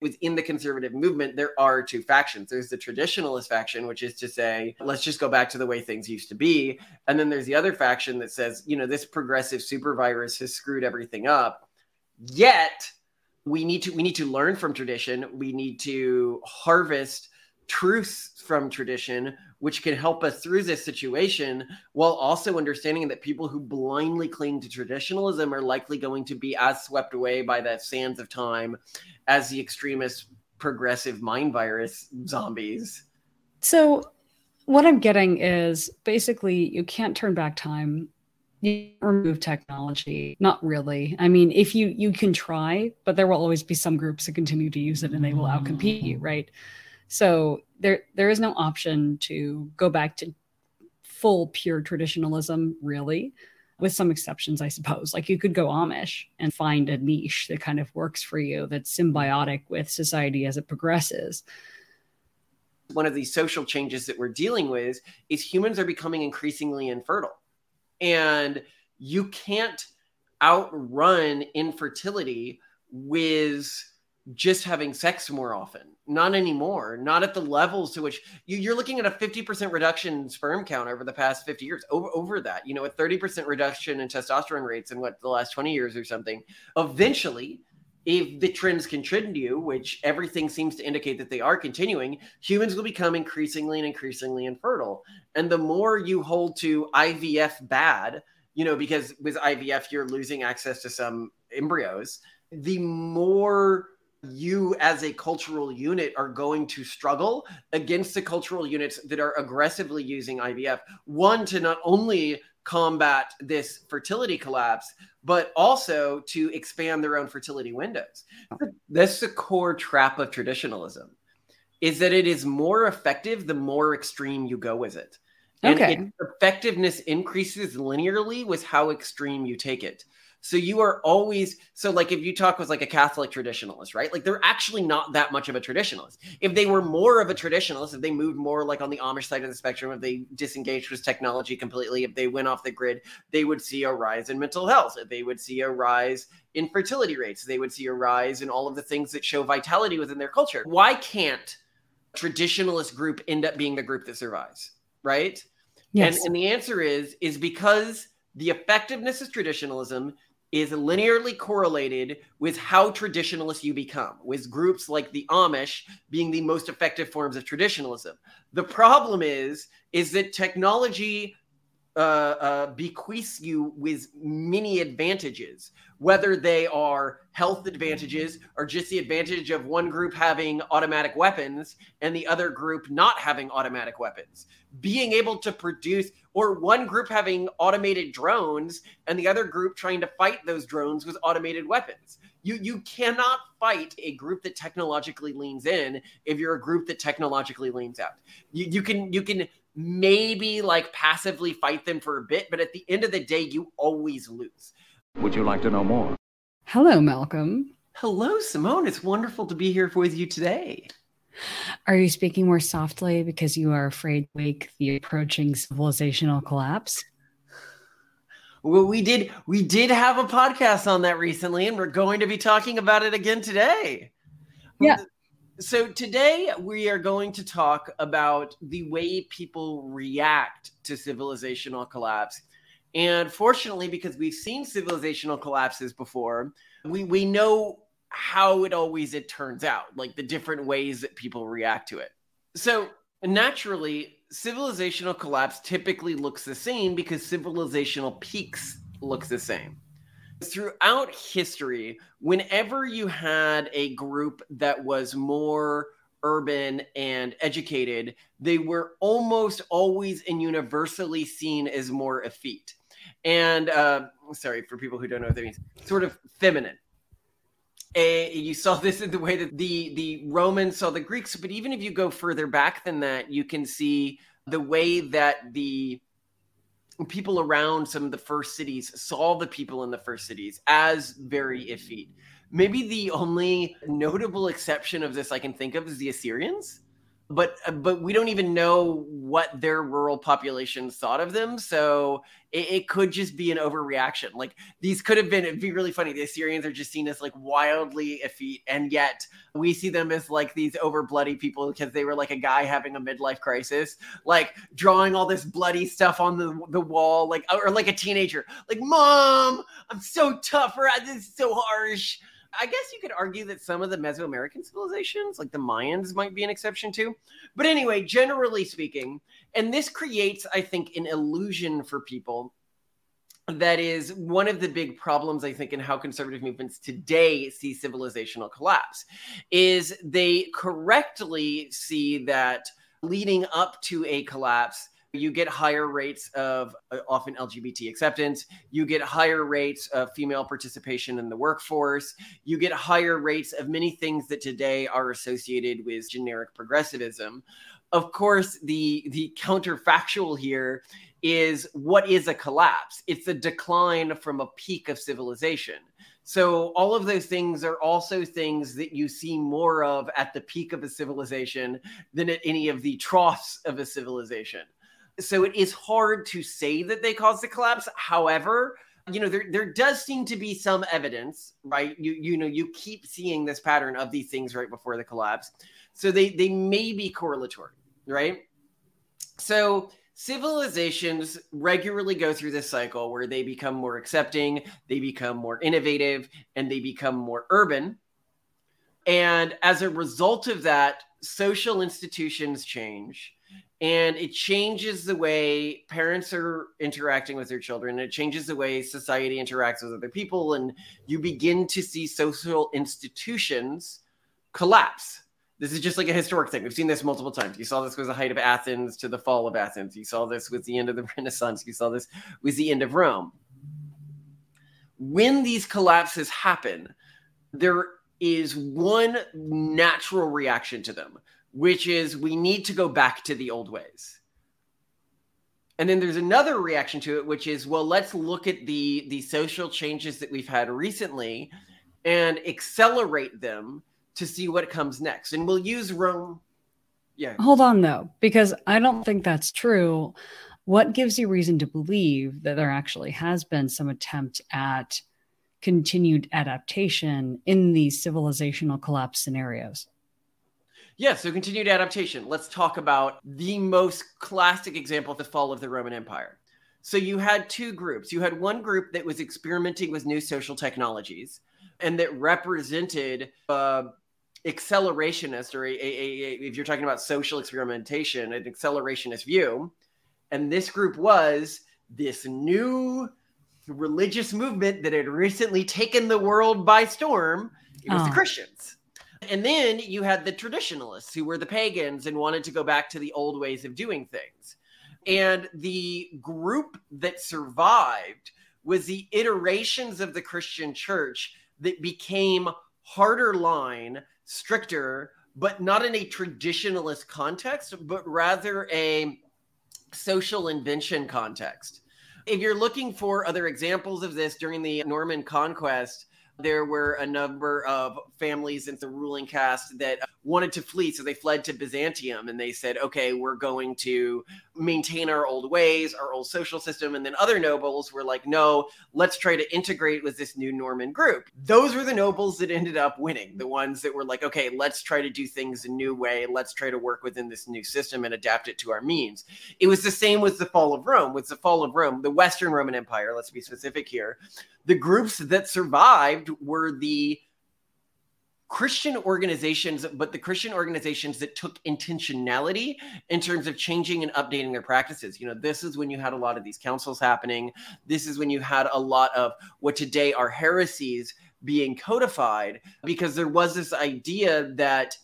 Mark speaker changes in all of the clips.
Speaker 1: within the conservative movement, there are two factions. There's the traditionalist faction, which is to say, let's just go back to the way things used to be. And then there's the other faction that says, you know, this progressive super virus has screwed everything up. Yet we need to we need to learn from tradition. We need to harvest truths from tradition which can help us through this situation while also understanding that people who blindly cling to traditionalism are likely going to be as swept away by the sands of time as the extremist progressive mind virus zombies.
Speaker 2: So, what I'm getting is basically you can't turn back time. You remove technology. Not really. I mean, if you you can try, but there will always be some groups that continue to use it and they will outcompete you, right? So there there is no option to go back to full pure traditionalism, really, with some exceptions, I suppose. Like you could go Amish and find a niche that kind of works for you, that's symbiotic with society as it progresses.
Speaker 1: One of these social changes that we're dealing with is humans are becoming increasingly infertile. And you can't outrun infertility with just having sex more often. Not anymore. Not at the levels to which you, are looking at a 50% reduction in sperm count over the past 50 years. Over, over that, you know, a 30% reduction in testosterone rates in what the last 20 years or something. Eventually, if the trends continue, which everything seems to indicate that they are continuing, humans will become increasingly and increasingly infertile. And the more you hold to IVF bad, you know, because with IVF, you're losing access to some embryos, the more you as a cultural unit are going to struggle against the cultural units that are aggressively using IVF. One, to not only combat this fertility collapse, but also to expand their own fertility windows. That's the core trap of traditionalism is that it is more effective the more extreme you go with it. And
Speaker 2: okay.
Speaker 1: its effectiveness increases linearly with how extreme you take it. So you are always so like if you talk with like a Catholic traditionalist, right? Like they're actually not that much of a traditionalist. If they were more of a traditionalist, if they moved more like on the Amish side of the spectrum, if they disengaged with technology completely, if they went off the grid, they would see a rise in mental health. They would see a rise in fertility rates. They would see a rise in all of the things that show vitality within their culture. Why can't traditionalist group end up being the group that survives? Right? Yes. And, and the answer is is because the effectiveness of traditionalism is linearly correlated with how traditionalist you become, with groups like the Amish being the most effective forms of traditionalism. The problem is, is that technology uh, uh, bequeaths you with many advantages, whether they are health advantages or just the advantage of one group having automatic weapons and the other group not having automatic weapons. Being able to produce, or one group having automated drones and the other group trying to fight those drones with automated weapons. You, you cannot fight a group that technologically leans in if you're a group that technologically leans out. You, you can you can maybe like passively fight them for a bit, but at the end of the day, you always lose.
Speaker 3: Would you like to know more?
Speaker 2: Hello, Malcolm.
Speaker 1: Hello, Simone. It's wonderful to be here with you today.
Speaker 2: Are you speaking more softly because you are afraid to wake the approaching civilizational collapse?
Speaker 1: Well, we did we did have a podcast on that recently, and we're going to be talking about it again today.
Speaker 2: Yeah.
Speaker 1: So today we are going to talk about the way people react to civilizational collapse. And fortunately, because we've seen civilizational collapses before, we, we know how it always it turns out, like the different ways that people react to it. So naturally, civilizational collapse typically looks the same because civilizational peaks look the same throughout history, whenever you had a group that was more urban and educated, they were almost always and universally seen as more effete. And uh, sorry for people who don't know what that means, sort of feminine. A, you saw this in the way that the the Romans saw the Greeks, but even if you go further back than that, you can see the way that the people around some of the first cities saw the people in the first cities as very effete. Maybe the only notable exception of this I can think of is the Assyrians. But uh, but we don't even know what their rural populations thought of them. So it, it, could just be an overreaction. Like these could have been it'd be really funny. The assyrians are just seen as like wildly effete and yet we see them as like these over bloody people because they were like a guy having a midlife crisis like drawing all this bloody stuff on the, the wall like or like a teenager. Like mom i'm so tough this is so harsh I guess you could argue that some of the Mesoamerican civilizations, like the Mayans, might be an exception too. But anyway, generally speaking, and this creates, I think, an illusion for people that is one of the big problems i think in how conservative movements today see civilizational collapse is they correctly see that leading up to a collapse you get higher rates of uh, often LGBT acceptance. You get higher rates of female participation in the workforce. You get higher rates of many things that today are associated with generic progressivism. Of course, the the counterfactual here is what is a collapse? It's a decline from a peak of civilization. So all of those things are also things that you see more of at the peak of a civilization than at any of the troughs of a civilization so it is hard to say that they caused the collapse. However, you know there there does seem to be some evidence, right? You you know you keep seeing this pattern of these things right before the collapse, so they they may be correlatory, right? So civilizations regularly go through this cycle where they become more accepting, they become more innovative, and they become more urban. And as a result of that, social institutions change and it changes the way parents are interacting with their children. It changes the way society interacts with other people. And you begin to see social institutions collapse. This is just like a historic thing. We've seen this multiple times. You saw this with the height of athens to the fall of athens. You saw this with the end of the renaissance. You saw this with the end of rome. When these collapses happen there is one natural reaction to them which is we need to go back to the old ways. And then there's another reaction to it, which is, well, let's look at the the social changes that we've had recently and accelerate them to see what comes next. And we'll use Rome.
Speaker 2: Yeah. Hold on though, because I don't think that's true. What gives you reason to believe that there actually has been some attempt at continued adaptation in these civilizational collapse scenarios?
Speaker 1: Yeah, so continued adaptation. Let's talk about the most classic example of the fall of the Roman Empire. So you had two groups. You had one group that was experimenting with new social technologies and that represented uh, accelerationist, or a, a, a, if you're talking about social experimentation, an accelerationist view. And this group was this new religious movement that had recently taken the world by storm. It was oh. the Christians. And then you had the traditionalists who were the pagans and wanted to go back to the old ways of doing things. And the group that survived was the iterations of the Christian church that became harder line, stricter, but not in a traditionalist context, but rather a social invention context. If you're looking for other examples of this during the Norman conquest, there were a number of families in the ruling caste that uh, wanted to flee. So they fled to Byzantium and they said, okay, we're going to maintain our old ways, our old social system. And then other nobles were like, no, let's try to integrate with this new Norman group. Those were the nobles that ended up winning, the ones that were like, okay, let's try to do things a new way. Let's try to work within this new system and adapt it to our means. It was the same with the fall of Rome. With the fall of Rome, the Western Roman Empire, let's be specific here, the groups that survived were the Christian organizations, but the Christian organizations that took intentionality in terms of changing and updating their practices. You know, this is when you had a lot of these councils happening. This is when you had a lot of what today are heresies being codified because there was this idea that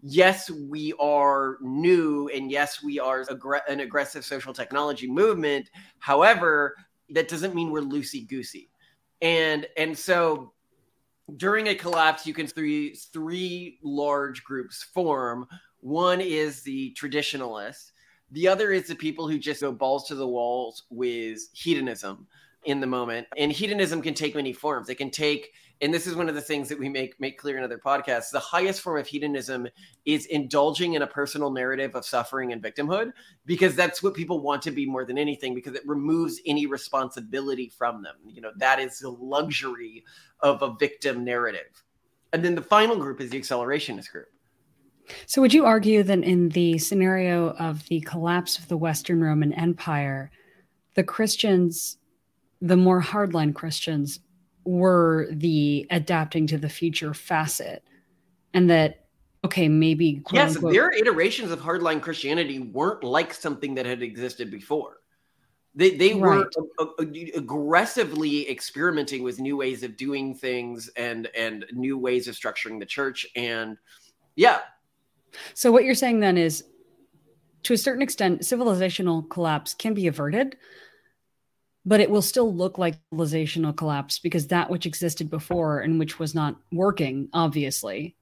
Speaker 1: yes, we are new and yes, we are an aggressive social technology movement. However, that doesn't mean we're loosey goosey. And and so during a collapse, you can three three large groups form. One is the traditionalists. The other is the people who just go balls to the walls with hedonism in the moment. And hedonism can take many forms. It can take and this is one of the things that we make make clear in other podcasts the highest form of hedonism is indulging in a personal narrative of suffering and victimhood because that's what people want to be more than anything because it removes any responsibility from them you know that is the luxury of a victim narrative and then the final group is the accelerationist group
Speaker 2: so would you argue that in the scenario of the collapse of the western roman empire the christians the more hardline christians were the adapting to the future facet. And that okay maybe
Speaker 1: yes unquote, their iterations of hardline christianity weren't like something that had existed before. They, they right. were aggressively experimenting with new ways of doing things and and new ways of structuring the church. And yeah.
Speaker 2: So what you're saying then is to a certain extent civilizational collapse can be averted but it will still look like civilizational collapse because that which existed before and which was not working, obviously,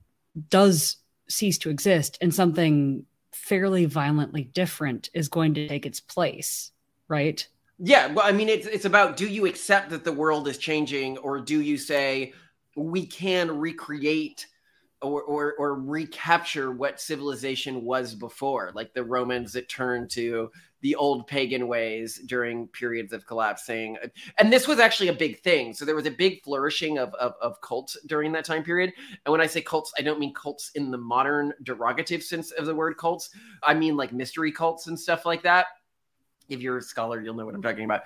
Speaker 2: does cease to exist, and something fairly violently different is going to take its place, right?
Speaker 1: Yeah, well, I mean, it's it's about do you accept that the world is changing, or do you say we can recreate or, or, or recapture what civilization was before, like the Romans that turned to the old pagan ways during periods of collapsing. And this was actually a big thing. So there was a big flourishing of, of, of cults during that time period. And when I say cults, I don't mean cults in the modern derogative sense of the word cults. I mean like mystery cults and stuff like that. If you're a scholar, you'll know what I'm talking about.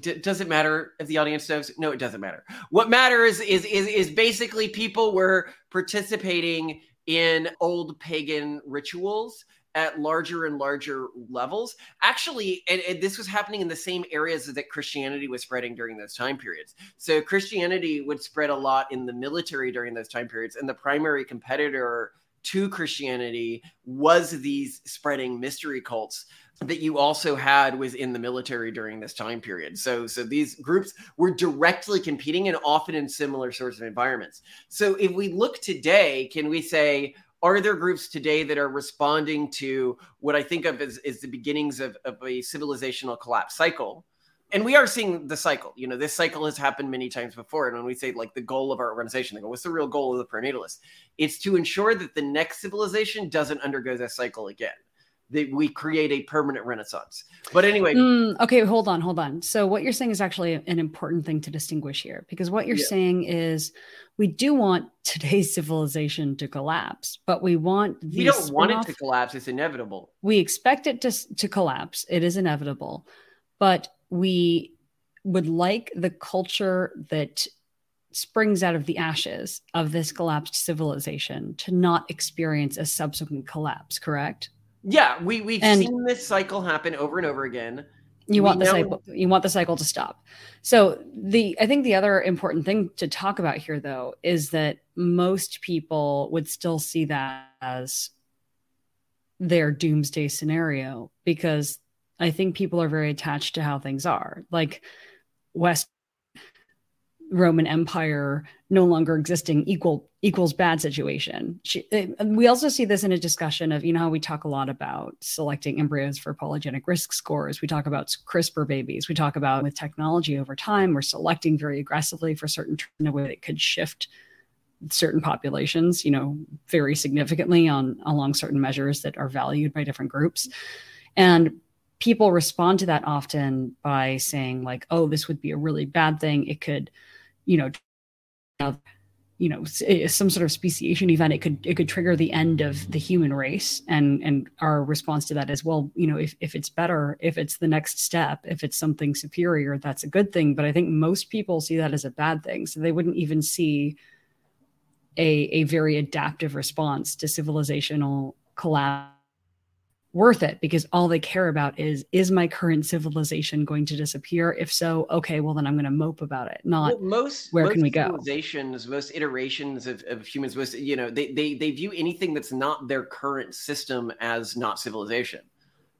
Speaker 1: D- does it matter if the audience knows? No, it doesn't matter. What matters is is is basically people were participating in old pagan rituals at larger and larger levels. Actually, and, and, this was happening in the same areas that Christianity was spreading during those time periods. So Christianity would spread a lot in the military during those time periods, and the primary competitor to Christianity was these spreading mystery cults that you also had was in the military during this time period. So so these groups were directly competing and often in similar sorts of environments. So if we look today, can we say are there groups today that are responding to what I think of as, as the beginnings of, of a civilizational collapse cycle? and we are seeing the cycle. You know, this cycle has happened many times before. And when we say like the goal of our organization, they go, what's the real goal of the pronatalist? It's to ensure that the next civilization doesn't undergo this cycle again. That we create a permanent renaissance. But anyway.
Speaker 2: Mm, okay, hold on, hold on. So what you're saying is actually an important thing to distinguish here, because what you're yeah. saying is we do want today's civilization to collapse, but we want
Speaker 1: we don't want it to collapse. It's inevitable.
Speaker 2: We expect it to to collapse. It is inevitable, but we would like the culture that springs out of the ashes of this collapsed civilization to not experience a subsequent collapse, correct?
Speaker 1: Yeah, we we've and seen this cycle happen over and over again.
Speaker 2: You want the cycle you want the cycle to stop. So the I think the other important thing to talk about here though is that most people would still see that as their doomsday scenario because I think people are very attached to how things are. Like West Roman Empire no longer existing equal equals bad situation. She, eh, we also see this in a discussion of you know how we talk a lot about selecting embryos for polygenic risk scores. We talk about CRISPR babies. We talk about with technology over time we're selecting very aggressively for certain in a way that could shift certain populations, you know, very significantly on along certain measures that are valued by different groups. And people respond to that often by saying like oh this would be a really bad thing it could you know you know eh, some sort of speciation event it could it could trigger the end of the human race and and our response to that is well you know if, if it's better if it's the next step if it's something superior that's a good thing. But i think most people see that as a bad thing. So they wouldn't even see a a very adaptive response to civilizational collapse worth it because all they care about is is my current civilization going to disappear? If so okay well then i'm going to mope about it not well, most where
Speaker 1: most
Speaker 2: can we go?
Speaker 1: civilizations most iterations of, of humans most you know they, they they view anything that's not their current system as not civilization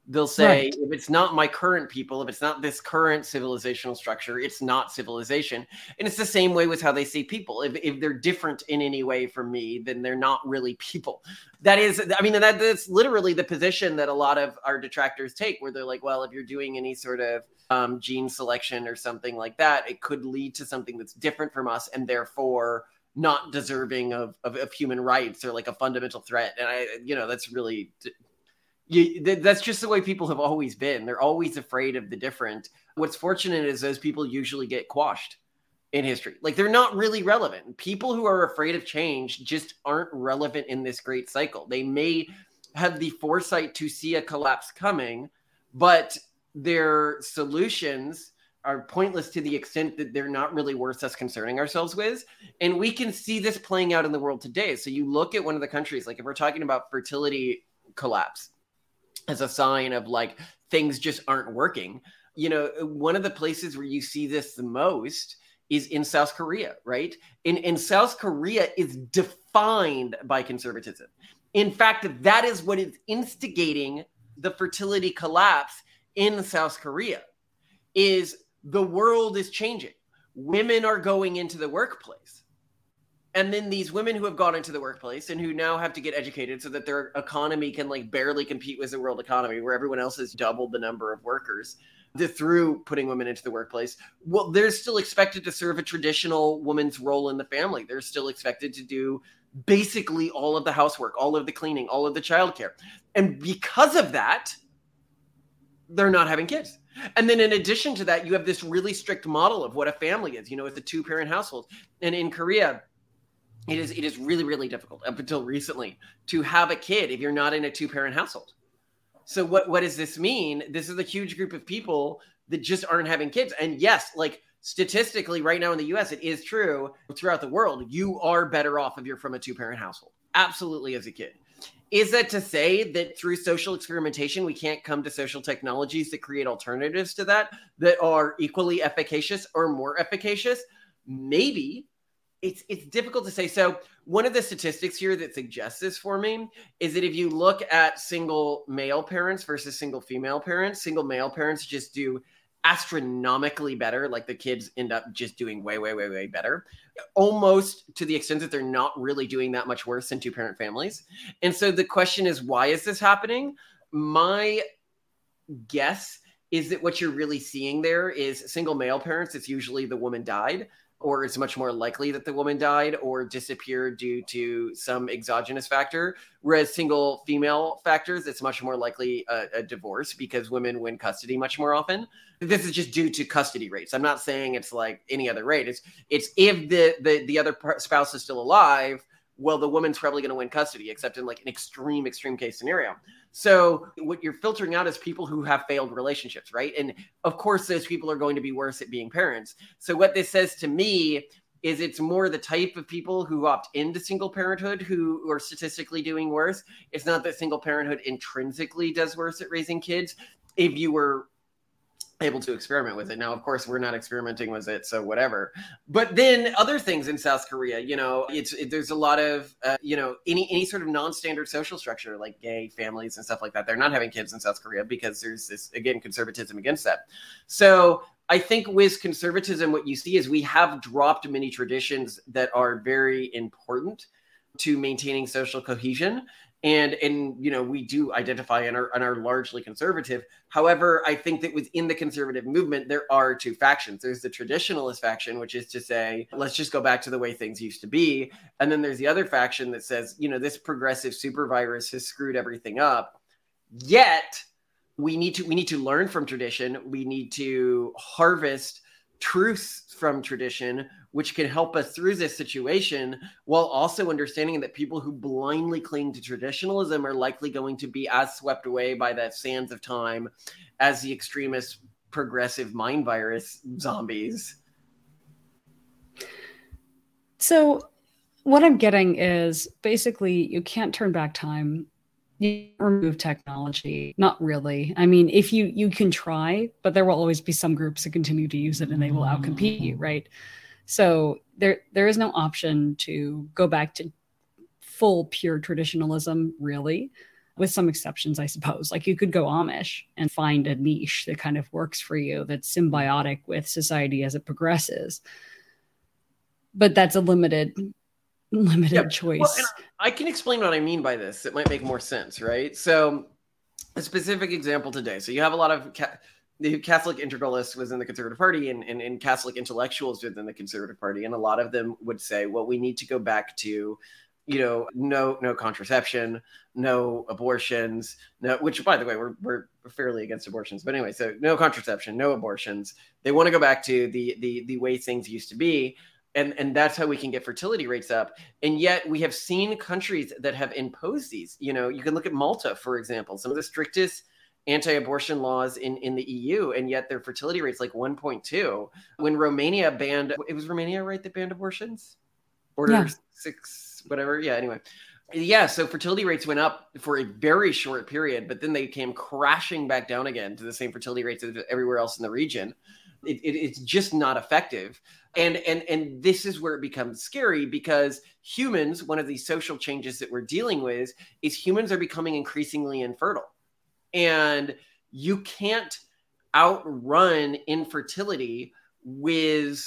Speaker 1: they'll say right. if it's not my current people if it's not this current civilizational structure it's not civilization and it's the same way with how they see people if, if they're different in any way from me then they're not really people that is i mean that, that's literally the position that a lot of our detractors take where they're like well if you're doing any sort of um, gene selection or something like that, it could lead to something that's different from us and therefore not deserving of, of, of human rights or like a fundamental threat. And I, you know, that's really, you, that's just the way people have always been. They're always afraid of the different. What's fortunate is those people usually get quashed in history. Like they're not really relevant. People who are afraid of change just aren't relevant in this great cycle. They may have the foresight to see a collapse coming, but their solutions are pointless to the extent that they're not really worth us concerning ourselves with. And we can see this playing out in the world today. So you look at one of the countries, like if we're talking about fertility collapse as a sign of like things just aren't working, you know, one of the places where you see this the most is in South Korea, right? In in South Korea is defined by conservatism. In fact, that is what is instigating the fertility collapse in South Korea is the world is changing. Women are going into the workplace. And then these women who have gone into the workplace and who now have to get educated so that their economy can like barely compete with the world economy where everyone else has doubled the number of workers the, through putting women into the workplace. Well, they're still expected to serve a traditional woman's role in the family. They're still expected to do basically all of the housework, all of the cleaning, all of the childcare. And because of that, they're not having kids. And then in addition to that, you have this really strict model of what a family is. You know, it's a two-parent household. And in Korea, it is it is really really difficult up until recently to have a kid if you're not in a two-parent household. So what what does this mean? This is a huge group of people that just aren't having kids. And yes, like statistically right now in the US it is true throughout the world, you are better off if you're from a two-parent household. Absolutely as a kid. Is that to say that through social experimentation, we can't come to social technologies that create alternatives to that that are equally efficacious or more efficacious? Maybe. It's, it's difficult to say. So, one of the statistics here that suggests this for me is that if you look at single male parents versus single female parents, single male parents just do astronomically better. Like the kids end up just doing way, way, way, way better, almost to the extent that they're not really doing that much worse than two parent families. And so the question is, why is this happening? My guess is that what you're really seeing there is single male parents, it's usually the woman died or it's much more likely that the woman died or disappeared due to some exogenous factor. Whereas single female factors, it's much more likely a, a, divorce because women win custody much more often. This is just due to custody rates. I'm not saying it's like any other rate. It's it's if the the, the other spouse is still alive, well, the woman's probably going to win custody, except in like an extreme extreme case scenario. So what you're filtering out is people who have failed relationships, right? And of course, those people are going to be worse at being parents. So what this says to me is it's more the type of people who opt into single parenthood who are statistically doing worse. It's not that single parenthood intrinsically does worse at raising kids. If you were able to experiment with it. Now, of course, we're not experimenting with it, so whatever. But then other things in South Korea, you know, it's it, there's a lot of uh, you know any any sort of non-standard social structure like gay families and stuff like that. They're not having kids in South Korea because there's this again conservatism against that. So I think with conservatism, what you see is we have dropped many traditions that are very important to maintaining social cohesion and and you know we do identify and are, and are largely conservative. However i think that within the conservative movement there are two factions. There's the traditionalist faction which is to say let's just go back to the way things used to be. And then there's the other faction that says you know this progressive super virus has screwed everything up. Yet we need to we need to learn from tradition. We need to harvest truths from tradition which can help us through this situation while also understanding that people who blindly cling to traditionalism are likely going to be as swept away by the sands of time as the extremist progressive mind virus zombies.
Speaker 2: So, what I'm getting is basically you can't turn back time. You remove technology. Not really. I mean, if you you can try, but there will always be some groups that continue to use it and they will outcompete you, mm. right? So there there is no option to go back to full pure traditionalism, really, with some exceptions, I suppose. Like you could go Amish and find a niche that kind of works for you that's symbiotic with society as it progresses. But that's a limited limited yep. choice. Well,
Speaker 1: I can explain what I mean by this. It might make more sense, right? So a specific example today. So you have a lot of ca- the Catholic integralists was in the Conservative Party and, and, and Catholic intellectuals within the Conservative Party. And a lot of them would say, well, we need to go back to, you know, no no contraception, no abortions, no which by the way, we're we're fairly against abortions. But anyway, so no contraception, no abortions. They want to go back to the the the way things used to be. And, and that's how we can get fertility rates up. And yet we have seen countries that have imposed these. You know, you can look at Malta, for example, some of the strictest anti-abortion laws in, in the EU, and yet their fertility rate's like 1.2. When Romania banned, it was Romania, right, that banned abortions? Order yeah. six, whatever. Yeah, anyway. Yeah, so fertility rates went up for a very short period, but then they came crashing back down again to the same fertility rates as everywhere else in the region. It, it, it's just not effective and and and this is where it becomes scary because humans one of these social changes that we're dealing with is humans are becoming increasingly infertile. And you can't outrun infertility with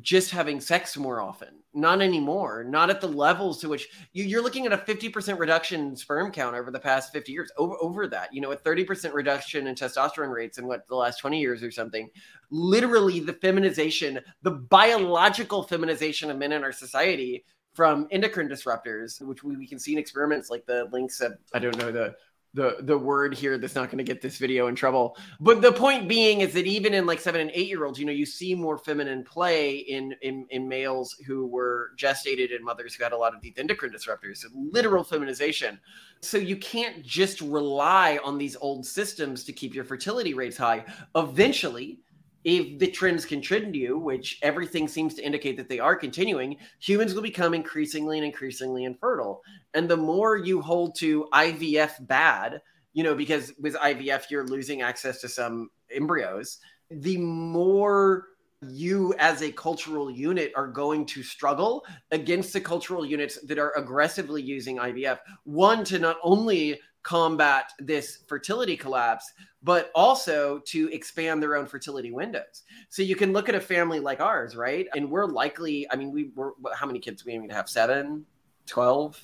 Speaker 1: just having sex more often. Not anymore. Not at the levels to which you, are looking at a 50% reduction in sperm count over the past 50 years. Over, over that, you know, a 30% reduction in testosterone rates in what the last 20 years or something. Literally, the feminization, the biological feminization of men in our society from endocrine disruptors, which we, we can see in experiments like the links of, I don't know, the the the word here that's not going to get this video in trouble. But the point being is that even in like seven and eight year olds, you know, you see more feminine play in in, in males who were gestated and mothers who had a lot of these endocrine disruptors, so literal feminization. So you can't just rely on these old systems to keep your fertility rates high. Eventually, if the trends continue, which everything seems to indicate that they are continuing, humans will become increasingly and increasingly infertile. And the more you hold to IVF bad, you know, because with IVF, you're losing access to some embryos, the more you as a cultural unit are going to struggle against the cultural units that are aggressively using IVF. One, to not only combat this fertility collapse, but also to expand their own fertility windows. So you can look at a family like ours, right? And we're likely, I mean, we were, how many kids we aiming to have? Seven, 12?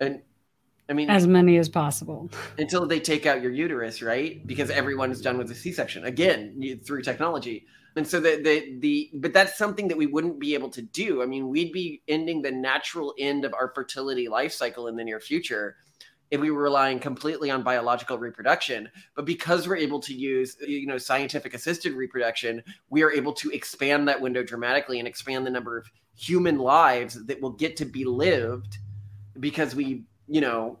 Speaker 1: And I mean,
Speaker 2: as many as possible
Speaker 1: until they take out your uterus, right? Because everyone is done with a C-section again through technology. And so the, the the but that's something that we wouldn't be able to do. I mean, we'd be ending the natural end of our fertility life cycle in the near future if we were relying completely on biological reproduction. But because we're able to use you know scientific assisted reproduction we are able to expand that window dramatically and expand the number of human lives that will get to be lived because we you know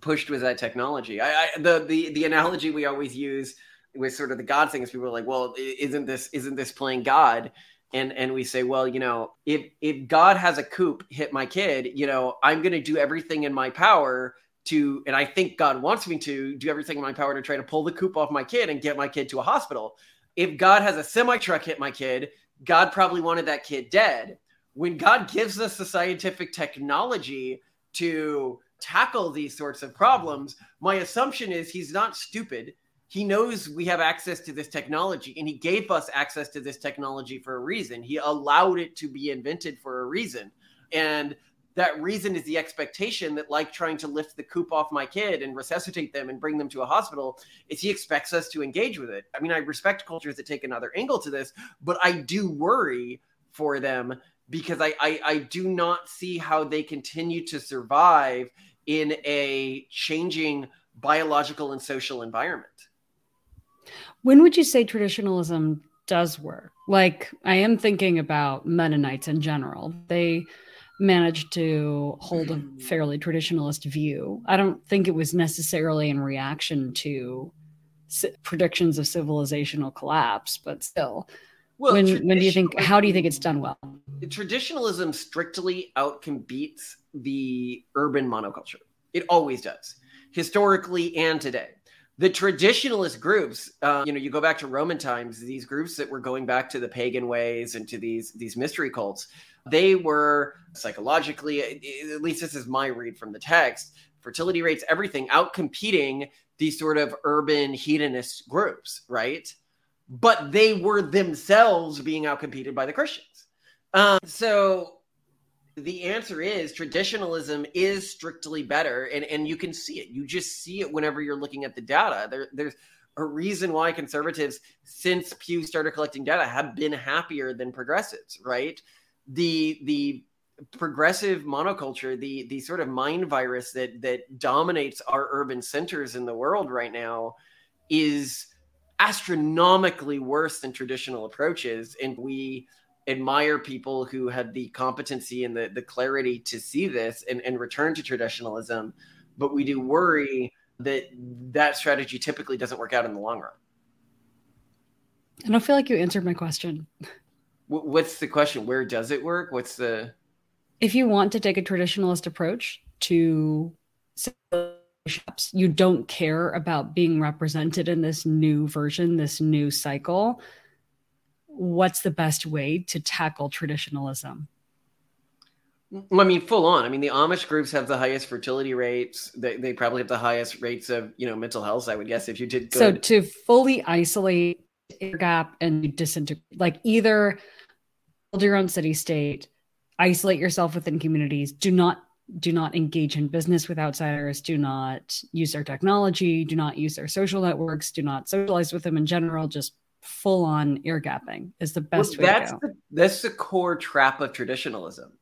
Speaker 1: pushed with that technology. I, I the the the analogy we always use with sort of the god thing is people are like well isn't this isn't this playing god and and we say well you know if if god has a coop hit my kid you know i'm going to do everything in my power to and i think god wants me to do everything in my power to try to pull the coop off my kid and get my kid to a hospital. If god has a semi truck hit my kid god probably wanted that kid dead. When god gives us the scientific technology to tackle these sorts of problems my assumption is he's not stupid he knows we have access to this technology and he gave us access to this technology for a reason. He allowed it to be invented for a reason. And that reason is the expectation that like trying to lift the coop off my kid and resuscitate them and bring them to a hospital is he expects us to engage with it i mean i respect cultures that take another angle to this but i do worry for them because i i, I do not see how they continue to survive in a changing biological and social environment
Speaker 2: when would you say traditionalism does work? Like, I am thinking about Mennonites in general. They managed to hold a fairly traditionalist view. I don't think it was necessarily in reaction to predictions of civilizational collapse, but still. Well, when, when do you think? How do you think it's done well?
Speaker 1: Traditionalism strictly outcompetes the urban monoculture. It always does, historically and today the traditionalist groups uh, you know you go back to roman times these groups that were going back to the pagan ways and to these these mystery cults they were psychologically at least this is my read from the text fertility rates everything out competing these sort of urban hedonist groups right? But they were themselves being outcompeted by the christians. Um, so the answer is traditionalism is strictly better and, and you can see it you just see it whenever you're looking at the data there, there's a reason why conservatives, since Pew started collecting data, have been happier than progressives, right? The the progressive monoculture, the the sort of mind virus that that dominates our urban centers in the world right now, is astronomically worse than traditional approaches, and we admire people who had the competency and the, the clarity to see this and, and return to traditionalism but we do worry that that strategy typically doesn't work out in the long run.
Speaker 2: I don't feel like you answered my question.
Speaker 1: What's the question? Where does it work? What's the.
Speaker 2: If you want to take a traditionalist approach to shops, you don't care about being represented in this new version, this new cycle. What's the best way to tackle traditionalism?
Speaker 1: I mean, full on. I mean, the Amish groups have the highest fertility rates. They, they probably have the highest rates of, you know, mental health, I would guess, if you did.
Speaker 2: So to fully isolate gap and disintegrate, like either build your own city state, isolate yourself within communities, do not do not engage in business with outsiders, do not use their technology, do not use their social networks, do not socialize with them in general, just full on air gapping is the best
Speaker 1: well,
Speaker 2: way
Speaker 1: that's
Speaker 2: to go.
Speaker 1: The, that's the core trap of traditionalism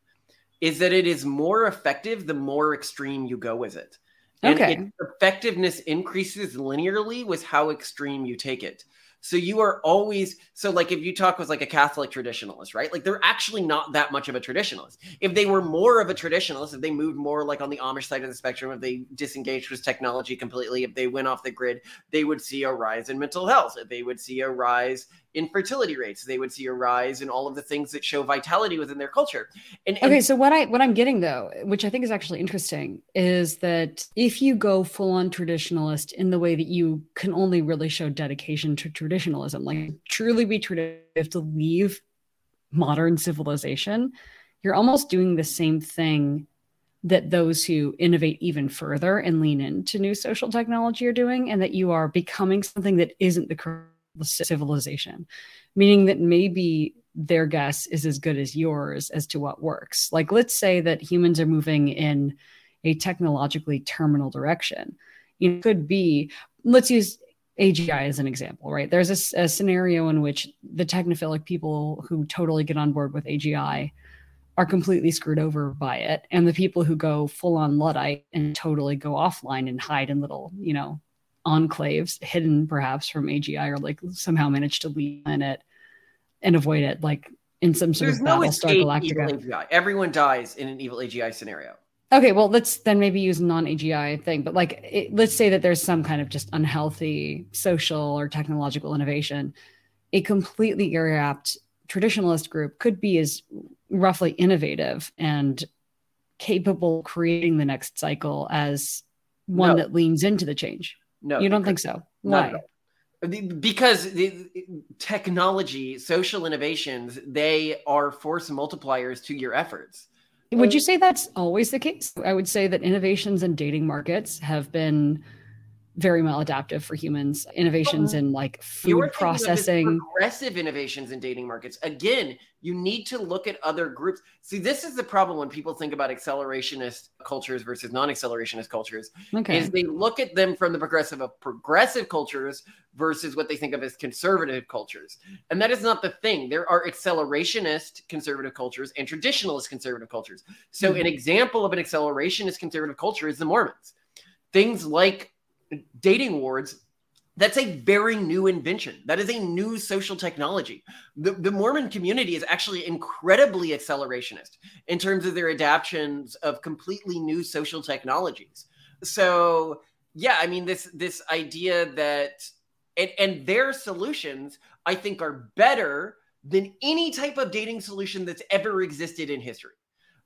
Speaker 1: is that it is more effective the more extreme you go with it. And
Speaker 2: okay.
Speaker 1: effectiveness increases linearly with how extreme you take it. So you are always so like if you talk with like a Catholic traditionalist, right? Like they're actually not that much of a traditionalist. If they were more of a traditionalist, if they moved more like on the Amish side of the spectrum, if they disengaged with technology completely, if they went off the grid, they would see a rise in mental health. They would see a rise infertility rates. They would see a rise in all of the things that show vitality within their culture.
Speaker 2: And, and okay, so what I what I'm getting though, which I think is actually interesting, is that if you go full on traditionalist in the way that you can only really show dedication to traditionalism, like truly be traditional, to leave modern civilization. You're almost doing the same thing that those who innovate even further and lean into new social technology are doing, and that you are becoming something that isn't the current civilization, meaning that maybe their guess is as good as yours as to what works. Like, let's say that humans are moving in a technologically terminal direction. It could be, let's use AGI as an example, right? There's a, a scenario in which the technophilic people who totally get on board with AGI are completely screwed over by it. And the people who go full on Luddite and totally go offline and hide in little, you know, enclaves hidden perhaps from AGI or like somehow manage to leave in it and avoid it like in some sort
Speaker 1: There's
Speaker 2: of
Speaker 1: no
Speaker 2: Battlestar Galactica.
Speaker 1: Everyone dies in an evil AGI scenario.
Speaker 2: Okay, well, let's then maybe use non AGI thing, but like, it, let's say that there's some kind of just unhealthy social or technological innovation. A completely gapped traditionalist group could be as roughly innovative and capable of creating the next cycle as one no. that leans into the change. No, you don't think so? Why?
Speaker 1: Because the technology, social innovations, they are force multipliers to your efforts.
Speaker 2: Would you say that's always the case? I would say that innovations in dating markets have been very maladaptive for humans. Innovations in like food processing,
Speaker 1: progressive innovations in dating markets. Again, you need to look at other groups. See, this is the problem when people think about accelerationist cultures versus non-accelerationist cultures. Okay. Is they look at them from the progressive of progressive cultures versus what they think of as conservative cultures. And that is not the thing. There are accelerationist conservative cultures and traditionalist conservative cultures. So mm-hmm. an example of an accelerationist conservative culture is the Mormons. Things like dating wards that's a very new invention. That is a new social technology. The, the, Mormon community is actually incredibly accelerationist in terms of their adaptations of completely new social technologies. So, yeah, I mean this this idea that and, and their solutions, I think, are better than any type of dating solution that's ever existed in history.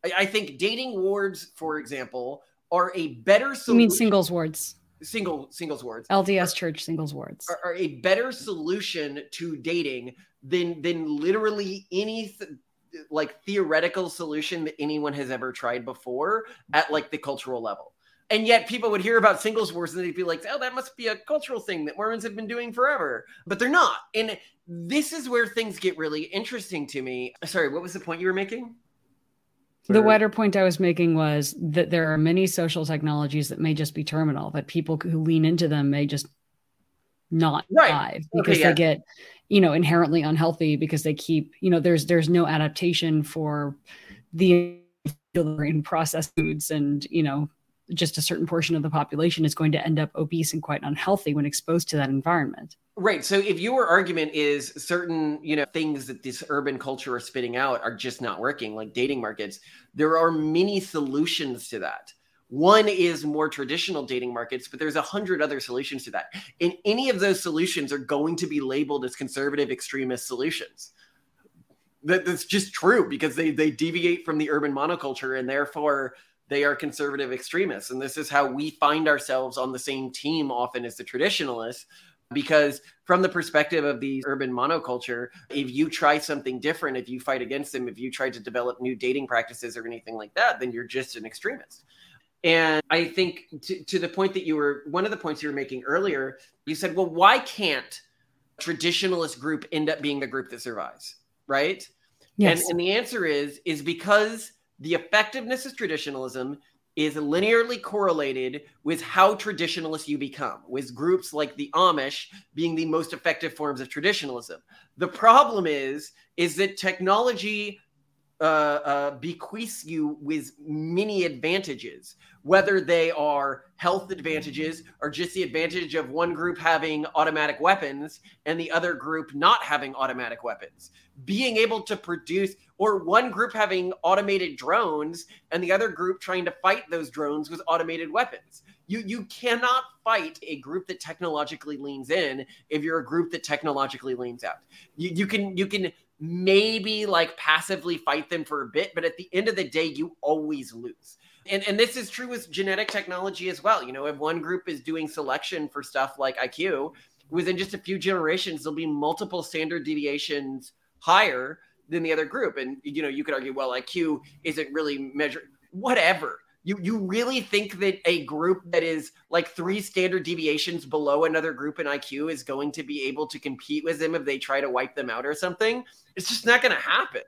Speaker 1: I, I think dating wards, for example, are a better solution.
Speaker 2: You mean singles wards?
Speaker 1: Single singles wards
Speaker 2: lds are, church singles wards
Speaker 1: are, are, a better solution to dating than than literally any th- like theoretical solution that anyone has ever tried before at like the cultural level. And yet people would hear about singles wards and they'd be like oh that must be a cultural thing that mormons have been doing forever. But they're not. And this is where things get really interesting to me. Sorry what was the point you were making
Speaker 2: the wider point I was making was that there are many social technologies that may just be terminal, that people who lean into them may just not
Speaker 1: Right.
Speaker 2: thrive because
Speaker 1: yeah.
Speaker 2: they get you know inherently unhealthy because they keep you know there's there's no adaptation for the in processed foods and you know just a certain portion of the population is going to end up obese and quite unhealthy when exposed to that environment
Speaker 1: Right. So if your argument is certain, you know, things that this urban culture is spitting out are just not working, like dating markets, there are many solutions to that. One is more traditional dating markets, but there's a hundred other solutions to that. And any of those solutions are going to be labeled as conservative extremist solutions. That, that's just true because they they deviate from the urban monoculture and therefore they are conservative extremists. And this is how we find ourselves on the same team often as the traditionalists because from the perspective of the urban monoculture if you try something different if you fight against them if you try to develop new dating practices or anything like that then you're just an extremist. And i think to, to the point that you were one of the points you were making earlier you said well why can't traditionalist group end up being the group that survives right?
Speaker 2: Yes.
Speaker 1: and, and the answer is is because the effectiveness of traditionalism is linearly correlated with how traditionalist you become, with groups like the Amish being the most effective forms of traditionalism. The problem is, is that technology uh, uh, bequeaths you with many advantages, whether they are health advantages or just the advantage of one group having automatic weapons and the other group not having automatic weapons. Being able to produce, or one group having automated drones and the other group trying to fight those drones with automated weapons. You, you cannot fight a group that technologically leans in if you're a group that technologically leans out. You, you can you can maybe like passively fight them for a bit, but at the end of the day, you always lose. And, and this is true with genetic technology as well. You know, if one group is doing selection for stuff like IQ, within just a few generations, there'll be multiple standard deviations higher than the other group. And, you know, you could argue, well, IQ isn't really measured, whatever. You, you really think that a group that is like three standard deviations below another group in IQ is going to be able to compete with them if they try to wipe them out or something? It's just not going to happen.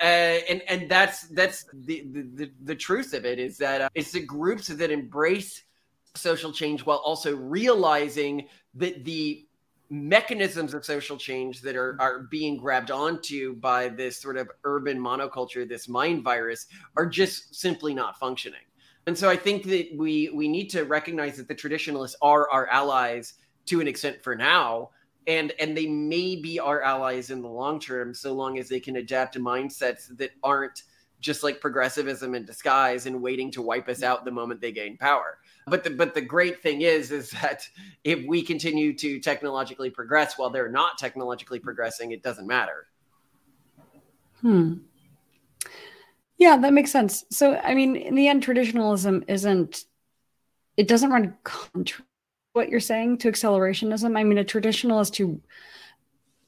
Speaker 1: Uh, and and that's that's the, the the truth of it is that uh, it's the groups that embrace social change while also realizing that the mechanisms of social change that are are being grabbed onto by this sort of urban monoculture this mind virus are just simply not functioning. And so i think that we we need to recognize that the traditionalists are our allies to an extent for now and and they may be our allies in the long term so long as they can adapt to mindsets that aren't just like progressivism in disguise and waiting to wipe us out the moment they gain power. But the but the great thing is is that if we continue to technologically progress while they're not technologically progressing it doesn't matter.
Speaker 2: Hmm. Yeah that makes sense. So i mean in the end traditionalism isn't it doesn't run contra what you're saying to accelerationism. I mean, a traditionalist who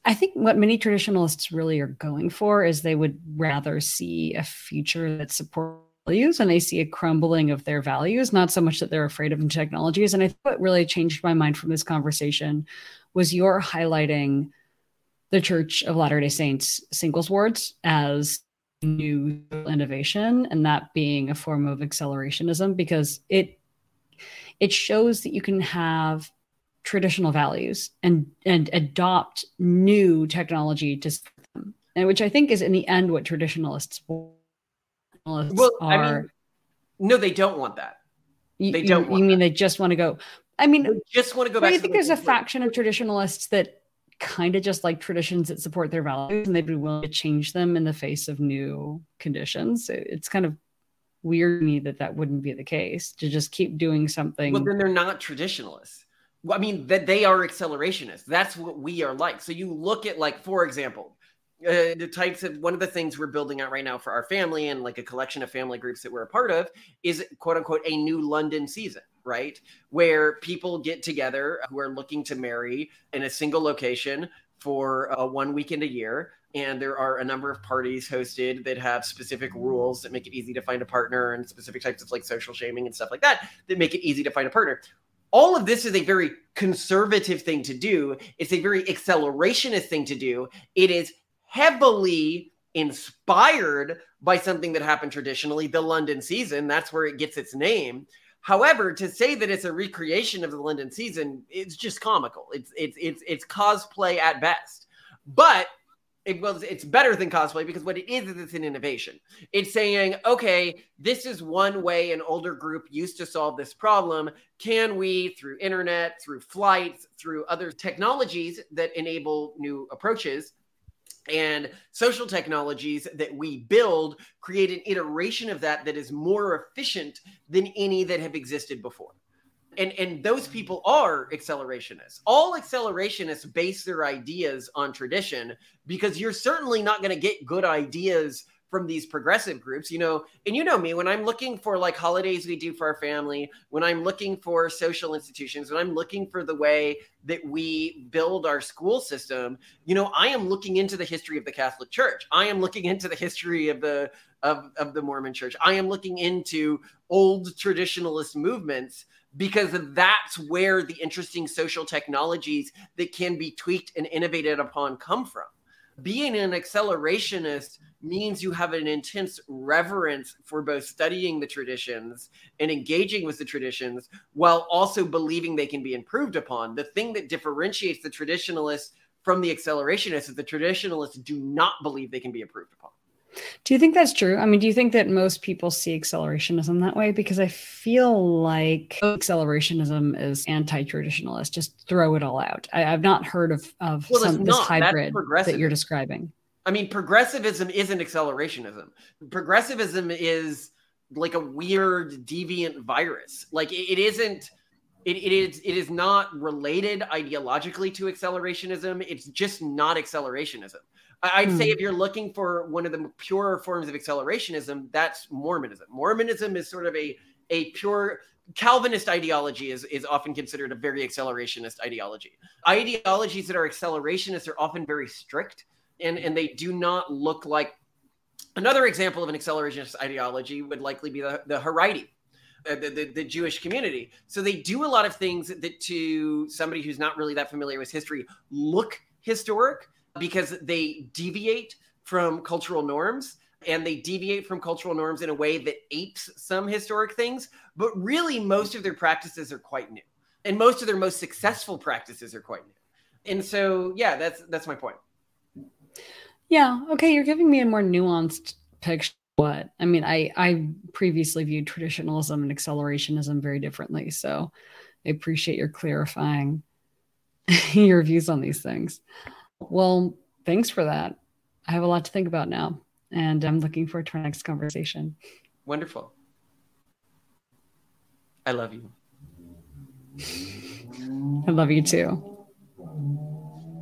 Speaker 2: I think what many traditionalists really are going for is they would rather see a future that supports values and they see a crumbling of their values, not so much that they're afraid of new technologies. And I think what really changed my mind from this conversation was your highlighting the Church of Latter day Saints singles wards as new innovation and that being a form of accelerationism because it it shows that you can have traditional values and and adopt new technology to them and which i think is in the end what traditionalists, traditionalists
Speaker 1: well
Speaker 2: are
Speaker 1: i mean no they don't want that.
Speaker 2: You,
Speaker 1: they don't
Speaker 2: you, you mean they just want to go i mean
Speaker 1: they just want to go back
Speaker 2: i think
Speaker 1: the
Speaker 2: there's a
Speaker 1: way-
Speaker 2: faction of traditionalists that kind of just like traditions that support their values and they'd be willing to change them in the face of new conditions. It- it's kind of weird me that that wouldn't be the case to just keep doing something
Speaker 1: Well, then they're not traditionalists. I mean, that they are accelerationists. That's what we are like. So you look at, like, for example, uh, the types of one of the things we're building out right now for our family and like a collection of family groups that we're a part of is quote unquote a new London season, right? Where people get together who are looking to marry in a single location for a one weekend a year. And there are a number of parties hosted that have specific rules that make it easy to find a partner and specific types of like social shaming and stuff like that that make it easy to find a partner. All of this is a very conservative thing to do. It's a very accelerationist thing to do. It is heavily inspired by something that happened traditionally, the London season. That's where it gets its name. However, to say that it's a recreation of the London season, it's just comical. It's it's it's it's cosplay at best. But it was it's better than cosplay because what it is is it's an innovation. It's saying, okay, this is one way an older group used to solve this problem. Can we, through internet, through flights, through other technologies that enable new approaches, and social technologies that we build create an iteration of that that is more efficient than any that have existed before. And and those people are accelerationists. All accelerationists base their ideas on tradition because you're certainly not going to get good ideas from these progressive groups you know and you know me when i'm looking for like holidays we do for our family when i'm looking for social institutions when i'm looking for the way that we build our school system you know i am looking into the history of the catholic church i am looking into the history of the of, of the mormon church i am looking into old traditionalist movements because that's where the interesting social technologies that can be tweaked and innovated upon come from. Being an accelerationist means you have an intense reverence for both studying the traditions and engaging with the traditions while also believing they can be improved upon. The thing that differentiates the traditionalists from the accelerationists is the traditionalists do not believe they can be improved upon.
Speaker 2: Do you think that's true? I mean, do you think that most people see accelerationism that way? Because I feel like accelerationism is anti-traditionalist. Just throw it all out. I, have not heard of of well, some, this hybrid that you're describing.
Speaker 1: I mean, progressivism isn't accelerationism. Progressivism is like a weird deviant virus. Like it, it isn't. It, it is it is not related ideologically to accelerationism. It's just not accelerationism. I'd hmm. say if you're looking for one of the pure forms of accelerationism, that's Mormonism. Mormonism is sort of a a pure Calvinist ideology is, is often considered a very accelerationist ideology. Ideologies that are accelerationist are often very strict and, and they do not look like another example of an accelerationist ideology would likely be the, the Haredi, uh, the, the, the, Jewish community. So they do a lot of things that to somebody who's not really that familiar with history look historic, because they deviate from cultural norms and they deviate from cultural norms in a way that apes some historic things but really most of their practices are quite new and most of their most successful practices are quite new. And so yeah that's that's my point.
Speaker 2: Yeah okay you're giving me a more nuanced picture what i mean i i previously viewed traditionalism and accelerationism very differently so i appreciate your clarifying your views on these things well, thanks for that. I have a lot to think about now, and I'm looking forward to our next conversation.
Speaker 1: Wonderful. I love you.
Speaker 2: I love you too.